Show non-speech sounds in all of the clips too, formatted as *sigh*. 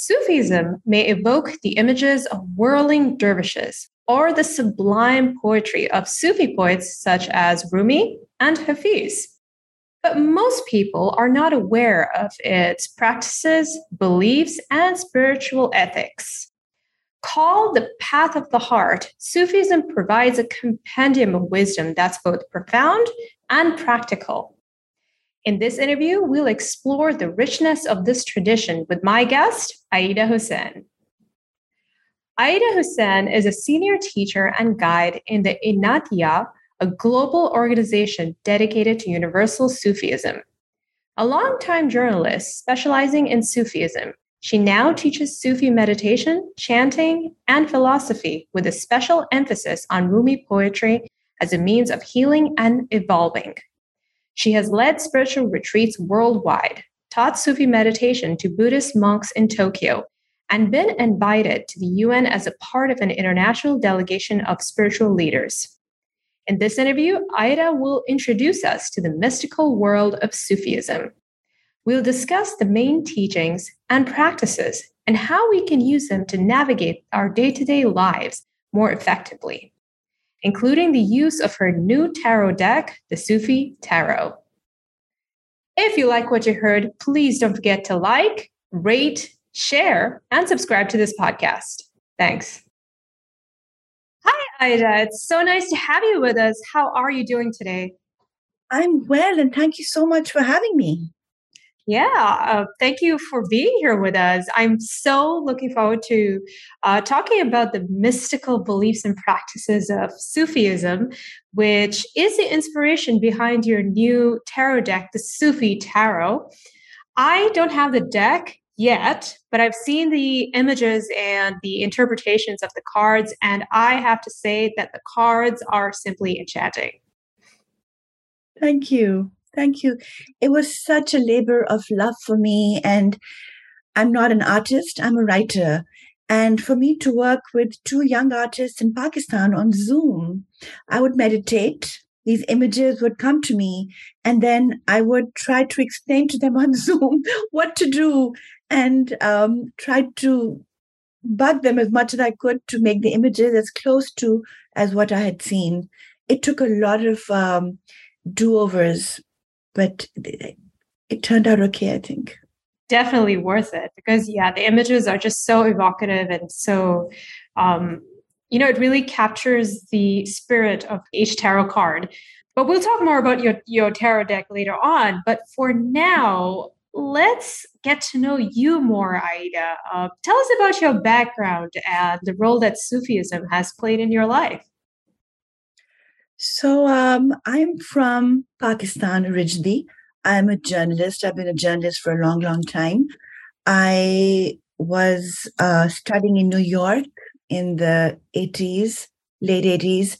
Sufism may evoke the images of whirling dervishes or the sublime poetry of Sufi poets such as Rumi and Hafiz. But most people are not aware of its practices, beliefs, and spiritual ethics. Called the Path of the Heart, Sufism provides a compendium of wisdom that's both profound and practical. In this interview, we'll explore the richness of this tradition with my guest, Ayeda Husain. Ayeda Husain is a senior teacher and guide in the Inayatiyya, a global organization dedicated to universal Sufism. A longtime journalist specializing in Sufism, she now teaches Sufi meditation, chanting, and philosophy with a special emphasis on Rumi poetry as a means of healing and evolving. She has led spiritual retreats worldwide, taught Sufi meditation to Buddhist monks in Tokyo, and been invited to the UN as a part of an international delegation of spiritual leaders. In this interview, Ayeda will introduce us to the mystical world of Sufism. We'll discuss the main teachings and practices and how we can use them to navigate our day to day lives more effectively including the use of her new tarot deck, the Sufi Tarot. If you like what you heard, please don't forget to like, rate, share, and subscribe to this podcast. Thanks. Hi, Ayeda. It's so nice to have you with us. How are you doing today? I'm well, and thank you so much for having me. Yeah, uh, thank you for being here with us. I'm so looking forward to uh, talking about the mystical beliefs and practices of Sufism, which is the inspiration behind your new tarot deck, the Sufi Tarot. I don't have the deck yet, but I've seen the images and the interpretations of the cards, and I have to say that the cards are simply enchanting. Thank you. Thank you. It was such a labor of love for me. And I'm not an artist, I'm a writer. And for me to work with two young artists in Pakistan on Zoom, I would meditate. These images would come to me, and then I would try to explain to them *laughs* on Zoom what to do and um, try to bug them as much as I could to make the images as close to as what I had seen. It took a lot of um, do overs but it turned out okay, I think. Definitely worth it because, yeah, the images are just so evocative and so, um, you know, it really captures the spirit of each tarot card. But we'll talk more about your, your tarot deck later on. But for now, let's get to know you more, Ayeda. Uh, tell us about your background and the role that Sufism has played in your life. So um, I'm from Pakistan originally. I'm a journalist. I've been a journalist for a long, long time. I was uh, studying in New York in the 80s, late 80s,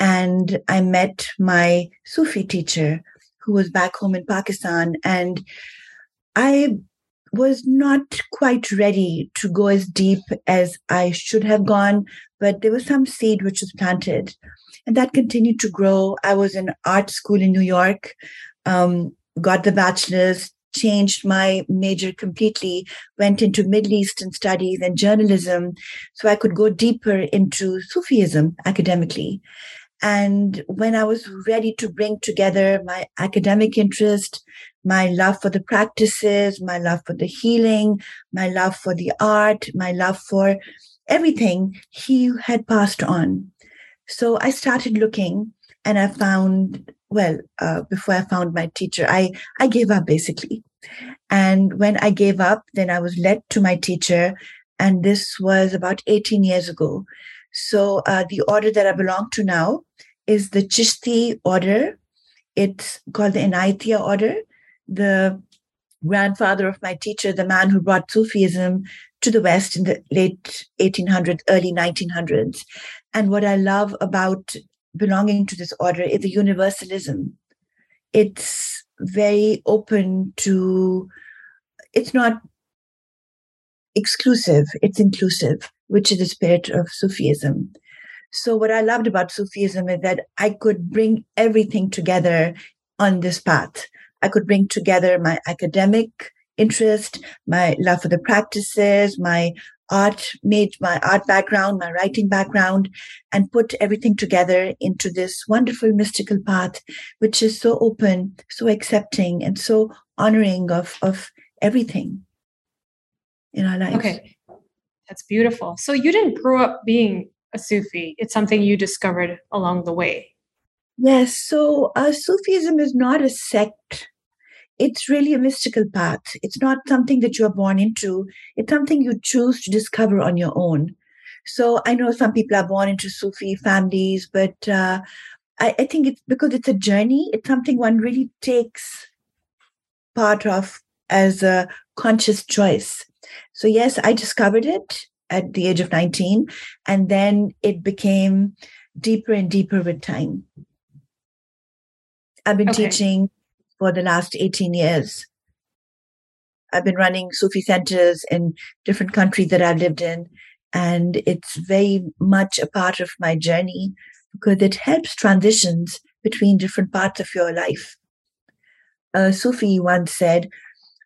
and I met my Sufi teacher who was back home in Pakistan. And I was not quite ready to go as deep as I should have gone, but there was some seed which was planted. And that continued to grow. I was in art school in New York, um, got the bachelor's, changed my major completely, went into Middle Eastern studies and journalism so I could go deeper into Sufism academically. And when I was ready to bring together my academic interest, my love for the practices, my love for the healing, my love for the art, my love for everything, he had passed on. So I started looking and I found, well, uh, before I found my teacher, I, I gave up basically. And when I gave up, then I was led to my teacher. And this was about 18 years ago. So uh, the order that I belong to now is the Chishti order. It's called the Inayatiyya order. The grandfather of my teacher, the man who brought Sufism to the West in the late 1800s, early 1900s. And what I love about belonging to this order is the universalism. It's very open to, it's not exclusive, it's inclusive, which is the spirit of Sufism. So, what I loved about Sufism is that I could bring everything together on this path. I could bring together my academic interest, my love for the practices, my art made my art background, my writing background, and put everything together into this wonderful mystical path, which is so open, so accepting, and so honoring of, of everything in our lives. Okay. That's beautiful. So you didn't grow up being a Sufi. It's something you discovered along the way. Yes. So uh, Sufism is not a sect it's really a mystical path. It's not something that you are born into. It's something you choose to discover on your own. So I know some people are born into Sufi families, but uh, I, I think it's because it's a journey. It's something one really takes part of as a conscious choice. So yes, I discovered it at the age of 19, and then it became deeper and deeper with time. I've been okay. teaching for the last 18 years. I've been running Sufi centers in different countries that I've lived in, and it's very much a part of my journey because it helps transitions between different parts of your life. A Sufi once said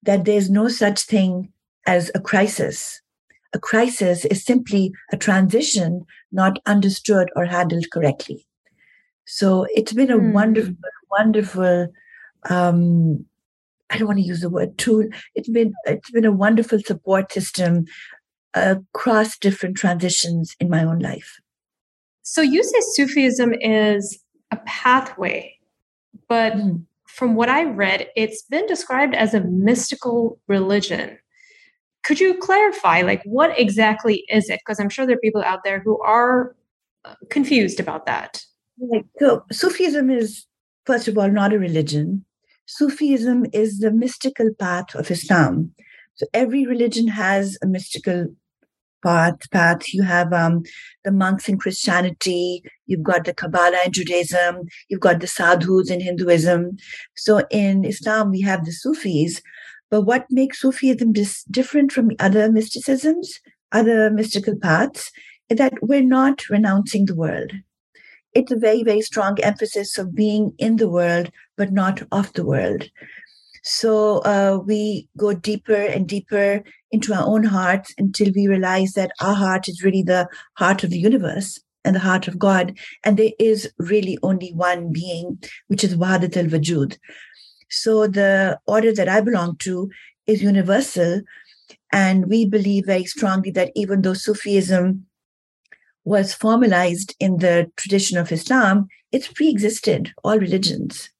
that there's no such thing as a crisis. A crisis is simply a transition not understood or handled correctly. So it's been a mm. wonderful, wonderful um, I don't want to use the word tool. It's been it's been a wonderful support system across different transitions in my own life. So you say Sufism is a pathway, but mm. from what I read, it's been described as a mystical religion. Could you clarify, like, what exactly is it? Because I'm sure there are people out there who are uh, confused about that. So, Sufism is, first of all, not a religion. Sufism is the mystical path of Islam. So every religion has a mystical path. Path. You have um, the monks in Christianity. You've got the Kabbalah in Judaism. You've got the sadhus in Hinduism. So in Islam, we have the Sufis. But what makes Sufism dis- different from other mysticisms, other mystical paths, is that we're not renouncing the world it's a very, very strong emphasis of being in the world, but not of the world. So uh, we go deeper and deeper into our own hearts until we realize that our heart is really the heart of the universe and the heart of God. And there is really only one being, which is Wahdat al Wujud. So the order that I belong to is universal. And we believe very strongly that even though Sufism was formalized in the tradition of Islam, it's pre-existed all religions.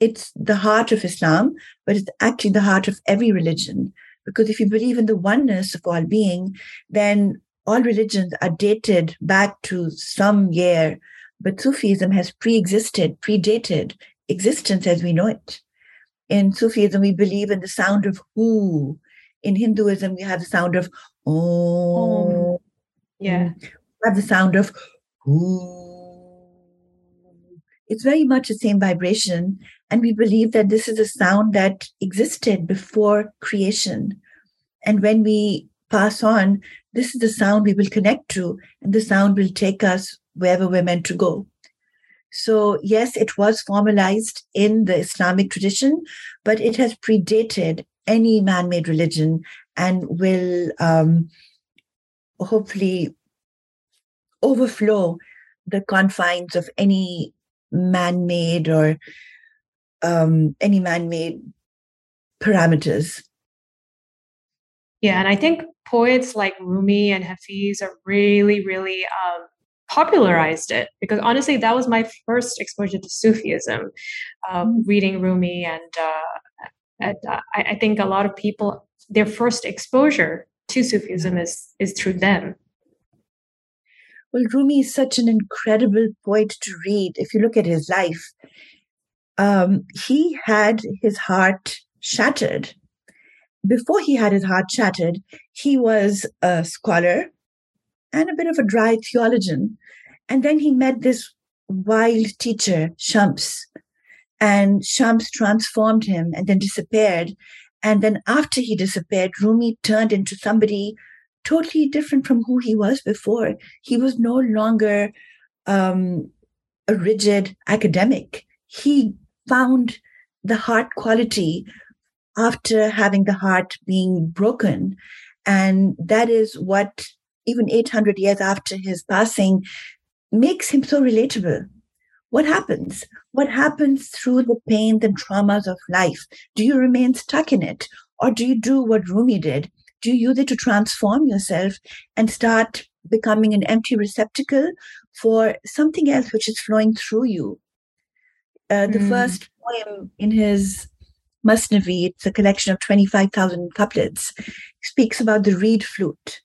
It's the heart of Islam, but it's actually the heart of every religion. Because if you believe in the oneness of all being, then all religions are dated back to some year. But Sufism has pre-existed, predated existence as we know it. In Sufism, we believe in the sound of who. In Hinduism, we have the sound of om. Yeah have the sound of ooh. It's very much the same vibration. And we believe that this is a sound that existed before creation. And when we pass on, this is the sound we will connect to, and the sound will take us wherever we're meant to go. So, yes, it was formalized in the Islamic tradition, but it has predated any man made religion and will um, hopefully overflow the confines of any man-made or um, any man-made parameters. Yeah, and I think poets like Rumi and Hafiz are really, really um, popularized it because honestly that was my first exposure to sufism uh, mm. reading rumi and, uh, and uh, I, I, think a lot of people their first exposure to sufism is is through them well rumi is such an incredible poet to read if you look at his life um, he had his heart shattered before he had his heart shattered he was a scholar and a bit of a dry theologian. And then he met this wild teacher, Shams, and Shams transformed him and then disappeared. And then after he disappeared, Rumi turned into somebody totally different from who he was before. He was no longer um, a rigid academic. He found the heart quality after having the heart being broken. And that is what even 800 years after his passing, makes him so relatable. What happens? What happens through the pains and traumas of life? Do you remain stuck in it? Or do you do what Rumi did? Do you use it to transform yourself and start becoming an empty receptacle for something else which is flowing through you? Uh, the mm. first poem in his Masnavi, it's a collection of 25,000 couplets, speaks about the reed flute.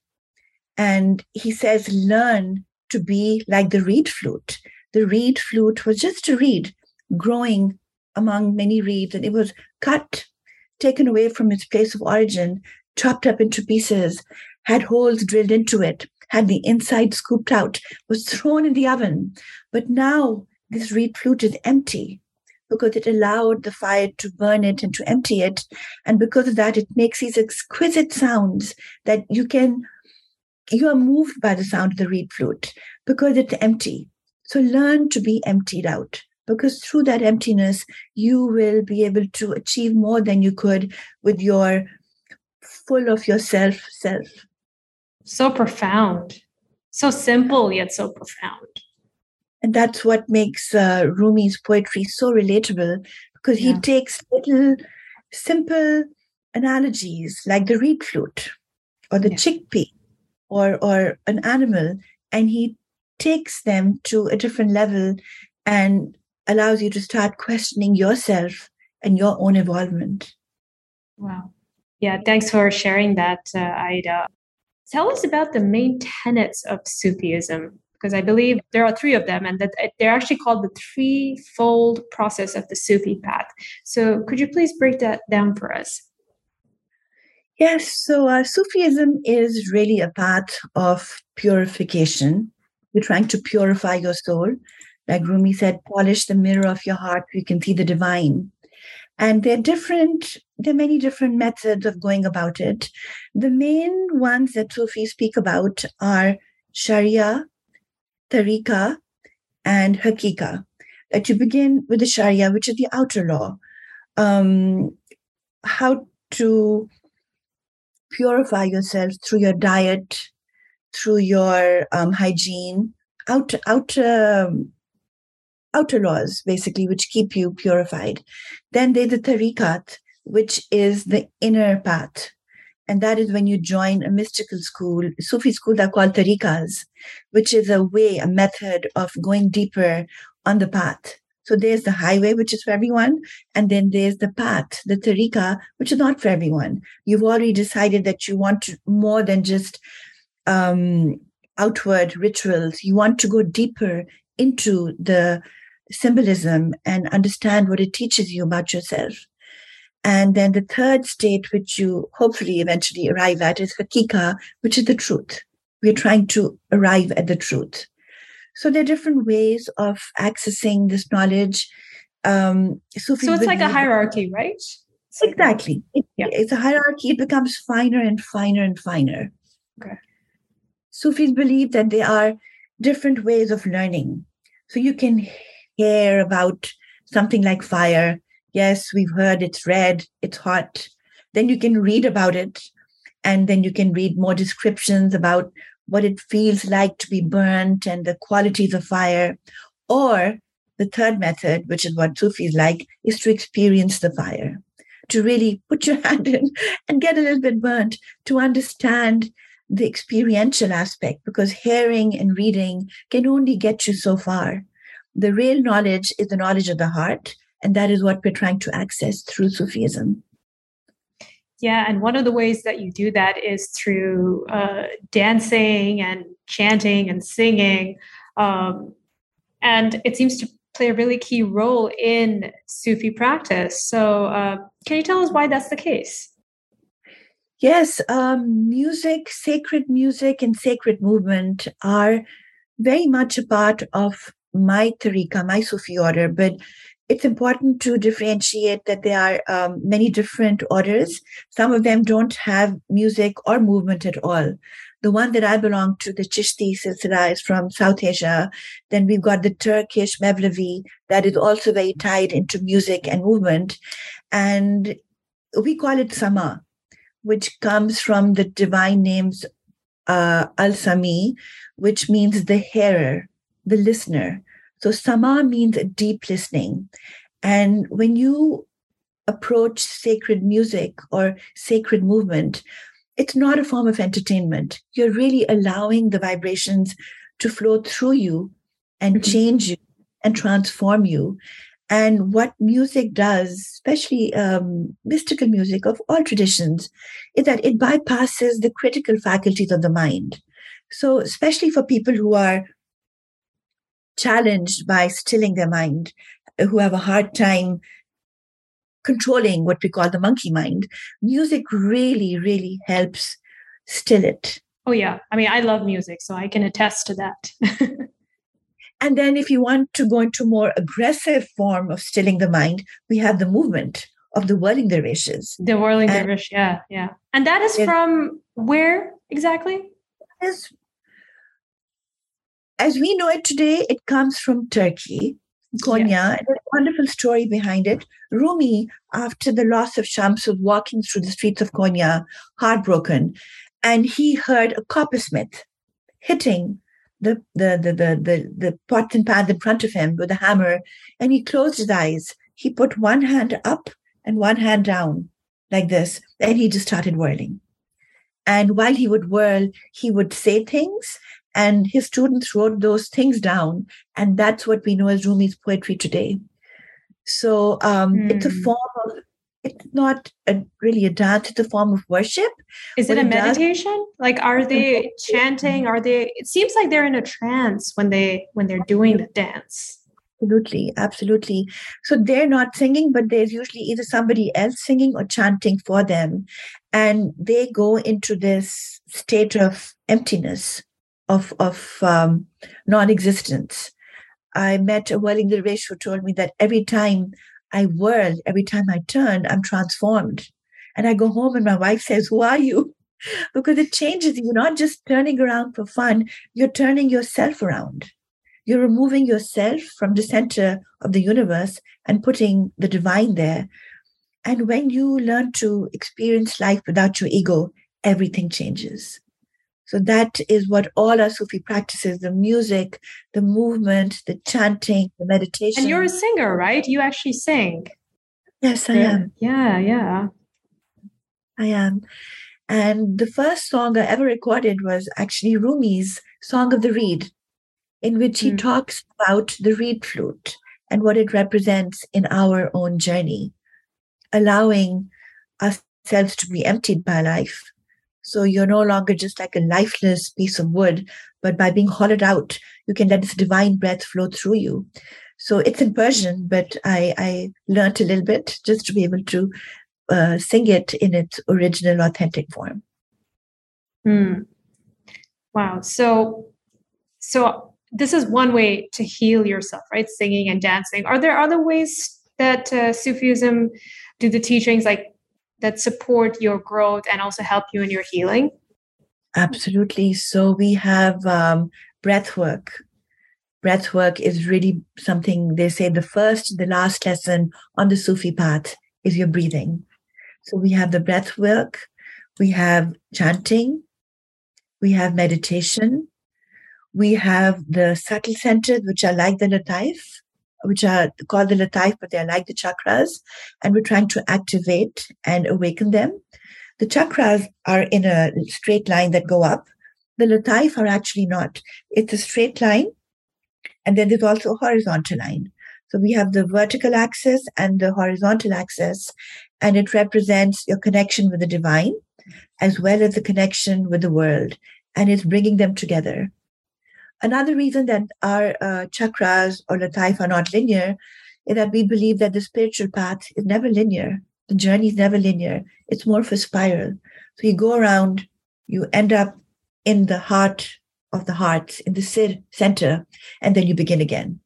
And he says, learn to be like the reed flute. The reed flute was just a reed growing among many reeds, and it was cut, taken away from its place of origin, chopped up into pieces, had holes drilled into it, had the inside scooped out, was thrown in the oven. But now this reed flute is empty because it allowed the fire to burn it and to empty it. And because of that, it makes these exquisite sounds that you can you are moved by the sound of the reed flute because it's empty. So learn to be emptied out because through that emptiness, you will be able to achieve more than you could with your full of yourself self. So profound, so simple yet so profound. And that's what makes uh, Rumi's poetry so relatable because yeah. he takes little simple analogies like the reed flute or the yeah. chickpea or or an animal and he takes them to a different level and allows you to start questioning yourself and your own involvement wow yeah thanks for sharing that uh, Ayeda tell us about the main tenets of sufism because i believe there are three of them and that uh, they're actually called the threefold process of the sufi path so could you please break that down for us Yes, so uh, Sufism is really a path of purification. You're trying to purify your soul. Like Rumi said, polish the mirror of your heart, you can see the divine. And there are different, there are many different methods of going about it. The main ones that Sufis speak about are Sharia, Tariqa, and Hakika. That you begin with the Sharia, which is the outer law. Um, how to purify yourself through your diet, through your um, hygiene, outer outer um, outer laws basically, which keep you purified. Then there's the tariqat, which is the inner path. And that is when you join a mystical school, Sufi school that are called tariqas, which is a way, a method of going deeper on the path. So there's the highway, which is for everyone. And then there's the path, the tariqa, which is not for everyone. You've already decided that you want more than just um, outward rituals. You want to go deeper into the symbolism and understand what it teaches you about yourself. And then the third state, which you hopefully eventually arrive at, is hakika, which is the truth. We're trying to arrive at the truth. So there are different ways of accessing this knowledge. Um, so it's like a hierarchy, right? exactly. It, yeah. It's a hierarchy. It becomes finer and finer and finer. Okay. Sufis believe that there are different ways of learning. So you can hear about something like fire. Yes, we've heard it's red, it's hot. Then you can read about it. And then you can read more descriptions about what it feels like to be burnt and the qualities of fire. Or the third method, which is what Sufis like, is to experience the fire, to really put your *laughs* hand in and get a little bit burnt, to understand the experiential aspect because hearing and reading can only get you so far. The real knowledge is the knowledge of the heart, and that is what we're trying to access through Sufism. Yeah, and one of the ways that you do that is through uh, dancing and chanting and singing. Um, and it seems to play a really key role in Sufi practice. So, uh, can you tell us why that's the case? Yes, um, music, sacred music, and sacred movement are very much a part of my tariqa, my Sufi order, but it's important to differentiate that there are um, many different orders. Some of them don't have music or movement at all. The one that I belong to, the Chishti Silsila, is from South Asia. Then we've got the Turkish Mevlevi that is also very tied into music and movement. And we call it Sama which comes from the divine names uh, Al Sami, which means the hearer, the listener. So Sama means deep listening. And when you approach sacred music or sacred movement, it's not a form of entertainment. You're really allowing the vibrations to flow through you and mm-hmm. change you and transform you. And what music does, especially um, mystical music of all traditions, is that it bypasses the critical faculties of the mind. So, especially for people who are challenged by stilling their mind, who have a hard time controlling what we call the monkey mind, music really, really helps still it. Oh, yeah. I mean, I love music, so I can attest to that. *laughs* And then if you want to go into more aggressive form of stilling the mind, we have the movement of the whirling dervishes. The whirling dervish, yeah, yeah. And that is from where exactly? As we know it today, it comes from Turkey, Konya. Yes. There's a wonderful story behind it. Rumi, after the loss of Shams, was walking through the streets of Konya, heartbroken, and he heard a coppersmith hitting the the the the the, the pot and pan in front of him with a hammer, and he closed his eyes. He put one hand up and one hand down, like this, and he just started whirling. And while he would whirl, he would say things, and his students wrote those things down, and that's what we know as Rumi's poetry today. So um, mm. it's a hmm. form of it's not a, really a dance it's a form of worship. Is it a meditation? Does, like are they chanting? Are they it seems like they're in a trance when they when they're doing the dance. Absolutely absolutely. So they're not singing but there's usually either somebody else singing or chanting for them. And they go into this state of emptiness of of um, non-existence i met a whirling dervish who told me that every time I whirl every time I turn, I'm transformed. And I go home and my wife says, Who are you? *laughs* because it changes. You're not just turning around for fun, you're turning yourself around. You're removing yourself from the center of the universe and putting the divine there. And when you learn to experience life without your ego, everything changes. So that is what all our Sufi practices the music, the movement, the chanting, the meditation. And you're a singer, right? You actually sing. Yes, I am. Yeah, yeah. I am. And the first song I ever recorded was actually Rumi's Song of the Reed, in which he mm. talks about the reed flute and what it represents in our own journey, allowing ourselves to be emptied by life so you're no longer just like a lifeless piece of wood, but by being hollowed out, you can let this divine breath flow through you. So it's in Persian, but I, I learned a little bit just to be able to uh, sing it in its original, authentic form. Hmm. Wow. So, so this is one way to heal yourself, right? Singing and dancing. Are there other ways that uh, Sufism do the teachings like that support your growth and also help you in your healing? Absolutely. So we have um, breath work. Breath work is really something they say the first, the last lesson on the Sufi path is your breathing. So we have the breath work, we have chanting, we have meditation, we have the subtle centers, which are like the Lataif, which are called the Lataif, but they're like the chakras, and we're trying to activate and awaken them. The chakras are in a straight line that go up. The lataif are actually not. It's a straight line, and then there's also a horizontal line. So we have the vertical axis and the horizontal axis, and it represents your connection with the divine as well as the connection with the world, and it's bringing them together. Another reason that our uh, chakras or lataif are not linear is that we believe that the spiritual path is never linear. The journey is never linear. It's more of a spiral. So you go around, you end up in the heart of the hearts, in the center, and then you begin again.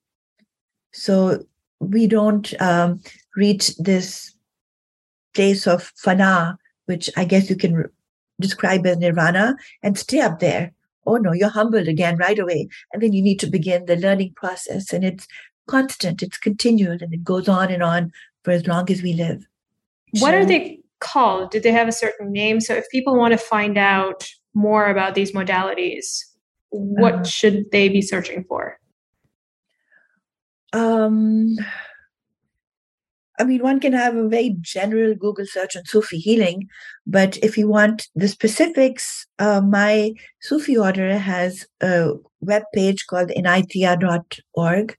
So we don't um, reach this place of fana, which I guess you can describe as nirvana, and stay up there. Oh no, you're humbled again right away. And then you need to begin the learning process. And it's constant, it's continual, and it goes on and on for as long as we live. What so, are they called? Did they have a certain name? So if people want to find out more about these modalities, what uh, should they be searching for? Um, I mean, one can have a very general Google search on Sufi healing, but if you want the specifics, uh, my Sufi order has a web page called inayatiyya.org,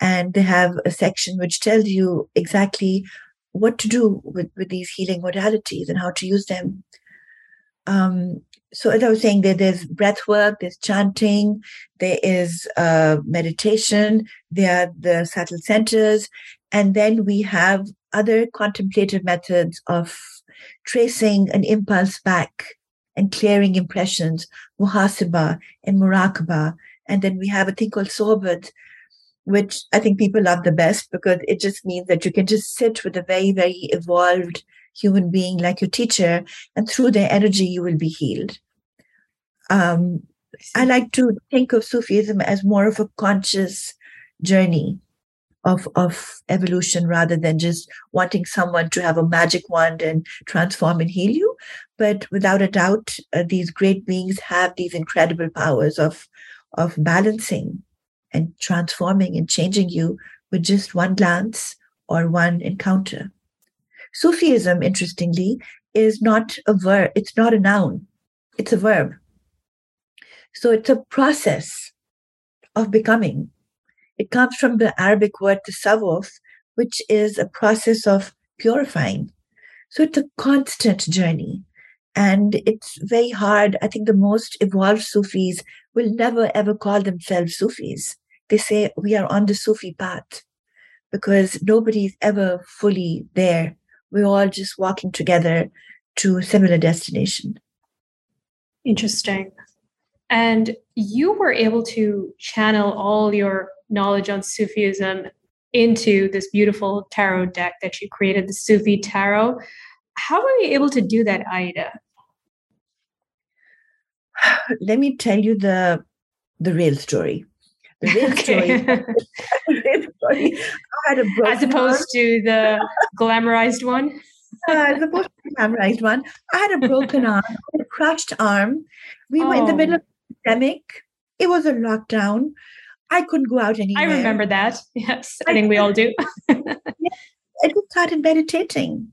and they have a section which tells you exactly what to do with, with these healing modalities and how to use them. Um, so as I was saying, there, there's breath work, there's chanting, there is uh, meditation, there are the subtle centers, and then we have other contemplative methods of tracing an impulse back and clearing impressions, muhasaba and muraqaba. And then we have a thing called sohbat, which I think people love the best because it just means that you can just sit with a very, very evolved human being like your teacher, and through their energy, you will be healed. Um, I like to think of Sufism as more of a conscious journey of, of evolution rather than just wanting someone to have a magic wand and transform and heal you. But without a doubt, uh, these great beings have these incredible powers of, of balancing and transforming and changing you with just one glance or one encounter. Sufism, interestingly, is not a verb, it's not a noun, it's a verb. So it's a process of becoming. It comes from the Arabic word tasawwuf, which is a process of purifying. So it's a constant journey. And it's very hard. I think the most evolved Sufis will never ever call themselves Sufis. They say we are on the Sufi path because nobody's ever fully there we're all just walking together to a similar destination. Interesting. And you were able to channel all your knowledge on Sufism into this beautiful tarot deck that you created, the Sufi Tarot. How were you able to do that, Ayeda? *sighs* Let me tell you the the real story. The real *laughs* okay. *laughs* story. I had a As opposed arm. to the *laughs* glamorized one. uh, as opposed to the glamorized one. I had a broken arm, a crushed arm. We oh. were in the middle of pandemic. It was a lockdown. I couldn't go out anywhere. I remember that. Yes, I, I think we all do. *laughs* I just started meditating.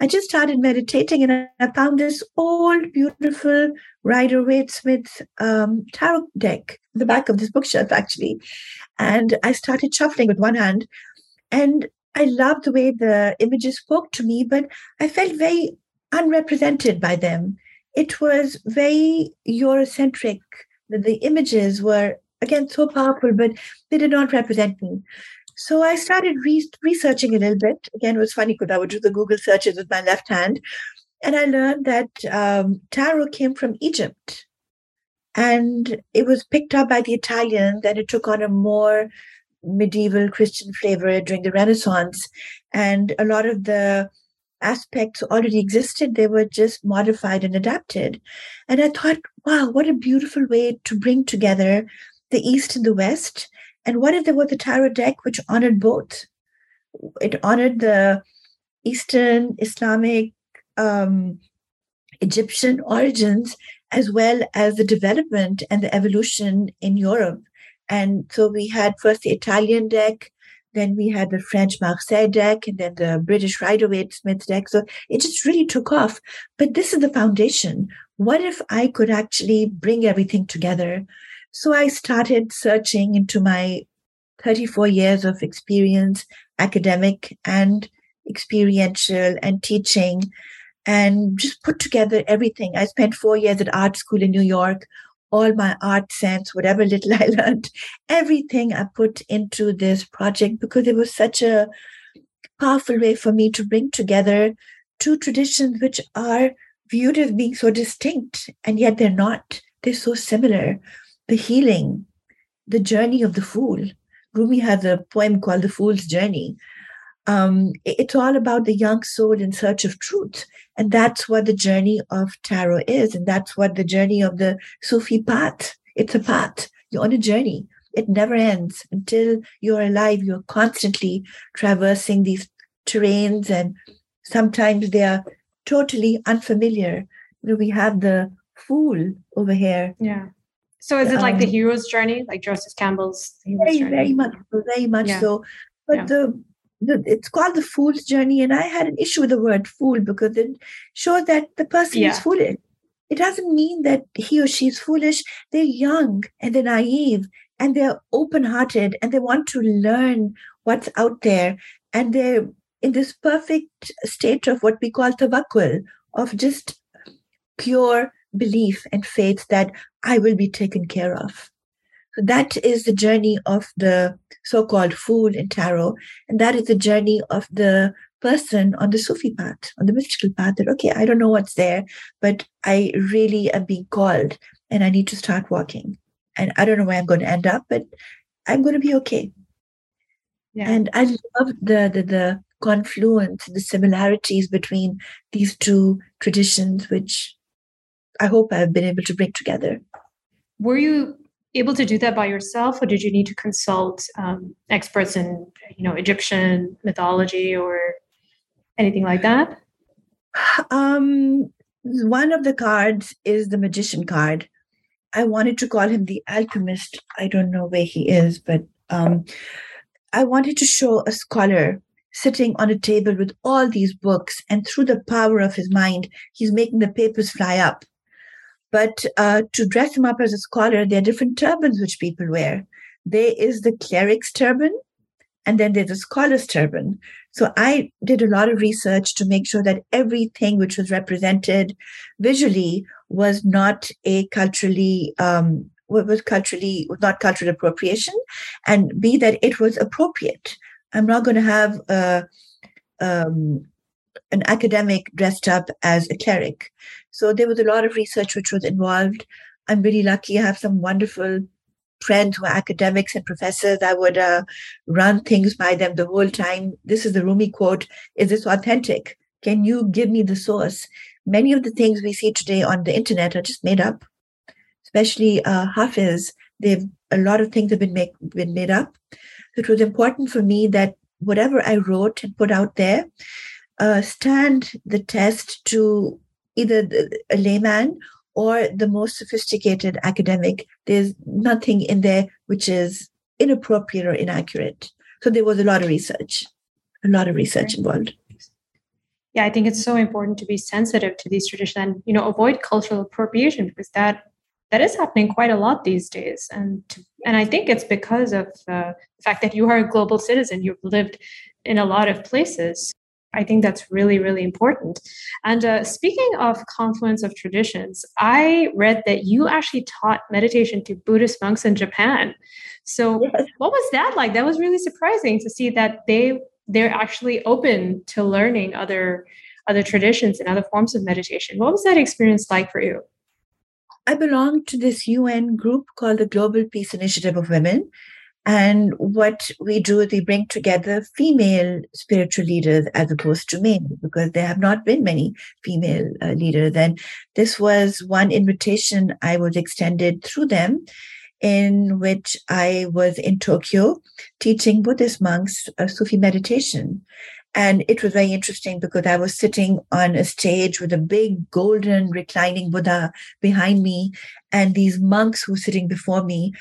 I just started meditating and I found this old, beautiful Rider Waite Smith um, tarot deck, the back of this bookshelf, actually. And I started shuffling with one hand. And I loved the way the images spoke to me, but I felt very unrepresented by them. It was very Eurocentric. The, the images were, again, so powerful, but they did not represent me. So I started re- researching a little bit. Again, it was funny because I would do the Google searches with my left hand. And I learned that um, tarot came from Egypt. And it was picked up by the Italians and it took on a more medieval Christian flavor during the Renaissance. And a lot of the aspects already existed, they were just modified and adapted. And I thought, wow, what a beautiful way to bring together the East and the West and what if there was a tarot deck which honored both? It honored the Eastern Islamic um, Egyptian origins as well as the development and the evolution in Europe. And so we had first the Italian deck, Then we had the French Marseille deck and then the British Rider Waite Smith deck. So it just really took off. But this is the foundation. What if I could actually bring everything together? So I started searching into my 34 years of experience, academic and experiential and teaching, and just put together everything. I spent four years at art school in New York, all my art sense, whatever little I *laughs* learned, everything I put into this project because it was such a powerful way for me to bring together two traditions which are viewed as being so distinct, and yet they're not. They're so similar. The healing, the journey of the fool. Rumi has a poem called The Fool's Journey. Um, it's all about the young soul in search of truth. And that's what the journey of tarot is. And that's what the journey of the Sufi path. It's a path. You're on a journey. It never ends until you're alive. You're constantly traversing these terrains and sometimes they are totally unfamiliar. We have the fool over here. Yeah. So is it like um, the hero's journey, like Joseph Campbell's very, journey? Very much, very much yeah. so. But yeah. the it's called the fool's journey and i had an issue with the word fool because it shows that the person yeah. is foolish. It doesn't mean that he or she is foolish. They're young and they're naive and they're open-hearted and they want to learn what's out there and they're in this perfect state of what we call tawakkul of just pure belief and faith that i will be taken care of that is the journey of the so called fool in tarot. And that is the journey of the person on the Sufi path, on the mystical path that, okay, I don't know what's there, but I really am being called and I need to start walking. And I don't know where I'm going to end up, but I'm going to be okay. Yeah. And I love the, the, the confluence, the similarities between these two traditions, which I hope I've been able to bring together. Were you able to do that by yourself, or did you need to consult um, experts in, you know, Egyptian mythology or anything like that? Um, one of the cards is the magician card. I wanted to call him the alchemist. I don't know where he is, but um, I wanted to show a scholar sitting on a table with all these books, and through the power of his mind, he's making the papers fly up. But uh, to dress him up as a scholar, there are different turbans which people wear. There is the cleric's turban, and then there's a scholar's turban. So I did a lot of research to make sure that everything which was represented visually was not a culturally um, was culturally was not cultural appropriation, and b that it was appropriate. I'm not going to have a, um, an academic dressed up as a cleric. So there was a lot of research which was involved. I'm really lucky. I have some wonderful friends who are academics and professors. I would uh, run things by them the whole time. This is the Rumi quote Is this authentic? Can you give me the source? Many of the things we see today on the internet are just made up, especially uh, Hafiz. They've a lot of things have been make, been made up. It was important for me that whatever I wrote and put out there uh, stand the test to either a layman or the most sophisticated academic. There's nothing in there which is inappropriate or inaccurate. So there was a lot of research, a lot of research involved. Yeah, I think it's so important to be sensitive to these traditions and you know avoid cultural appropriation because that that is happening quite a lot these days. And to, and I think it's because of uh, the fact that you are a global citizen. You've lived in a lot of places. I think that's really, really important. And uh, speaking of confluence of traditions, I read that you actually taught meditation to Buddhist monks in Japan. So, yes. what was that like? That was really surprising to see that they they're actually open to learning other other traditions and other forms of meditation. What was that experience like for you? I belong to this UN group called the Global Peace Initiative of Women, and what we do is we bring together female spiritual leaders as opposed to men, because there have not been many female uh, leaders. And this was one invitation I was extended through them, in which I was in Tokyo teaching Buddhist monks uh, Sufi meditation. And it was very interesting because I was sitting on a stage with a big golden reclining Buddha behind me, and these monks who were sitting before me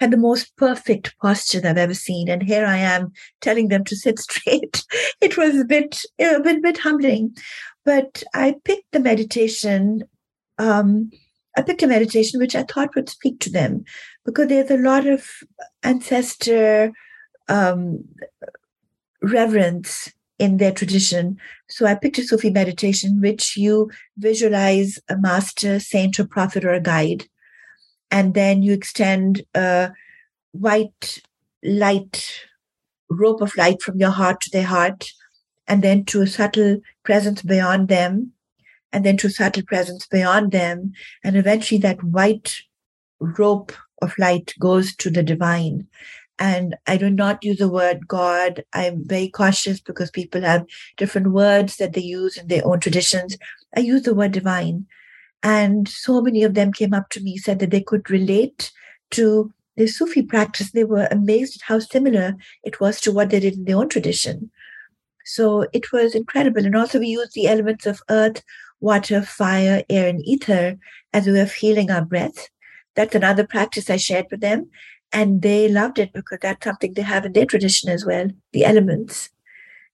had the most perfect posture I've ever seen. And here I am telling them to sit *laughs* straight. It was a bit, a bit, bit humbling. But I picked the meditation. Um, I picked a meditation which I thought would speak to them because there's a lot of ancestor um, reverence in their tradition. So I picked a Sufi meditation, which you visualize a master, saint, or prophet, or a guide. And then you extend a white light, rope of light from your heart to their heart, and then to a subtle presence beyond them, and then to a subtle presence beyond them. And eventually that white rope of light goes to the divine and I do not use the word God. I'm very cautious because people have different words that they use in their own traditions. I use the word divine. And so many of them came up to me, said that they could relate to the Sufi practice. They were amazed at how similar it was to what they did in their own tradition. So it was incredible. And also, we used the elements of earth, water, fire, air, and ether as a way of healing our breath. That's another practice I shared with them and they loved it because that's something they have in their tradition as well the elements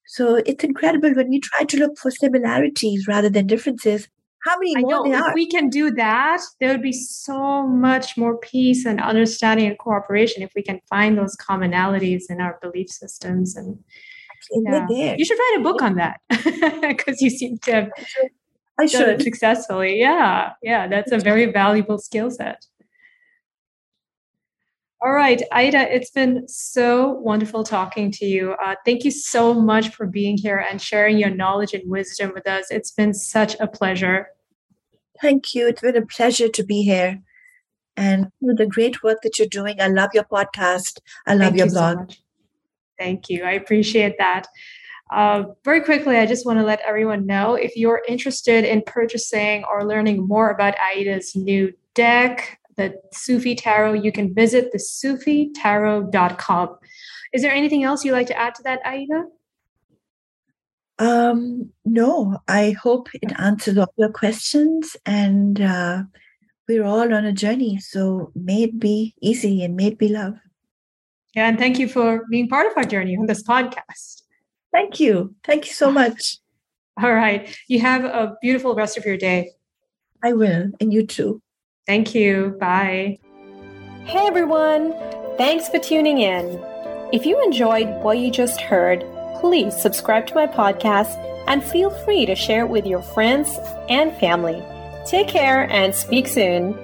so it's incredible when we try to look for similarities rather than differences how many more know, if we can do that there would be so much more peace and understanding and cooperation if we can find those commonalities in our belief systems and yeah. you should write a book on that *laughs* because you seem to have I should successfully. Yeah, yeah, that's a very valuable skill set. All right, Ayeda, it's been so wonderful talking to you. Uh, thank you so much for being here and sharing your knowledge and wisdom with us. It's been such a pleasure. Thank you. It's been a pleasure to be here. And the great work that you're doing. I love your podcast. I love Thank your you blog. So Thank you. I appreciate that. Uh, very quickly, I just want to let everyone know if you're interested in purchasing or learning more about Ayeda's new deck, the Sufi Tarot, you can visit the sufitarot.com. Is there anything else you'd like to add to that, Ayeda? Um, no, I hope it answers all your questions and uh, we're all on a journey. So may it be easy and may it be love. Yeah, and thank you for being part of our journey on this podcast. Thank you. Thank you so *laughs* much. All right. You have a beautiful rest of your day. I will, and you too. Thank you. Bye. Hey everyone. Thanks for tuning in. If you enjoyed what you just heard, please subscribe to my podcast and feel free to share it with your friends and family. Take care and speak soon.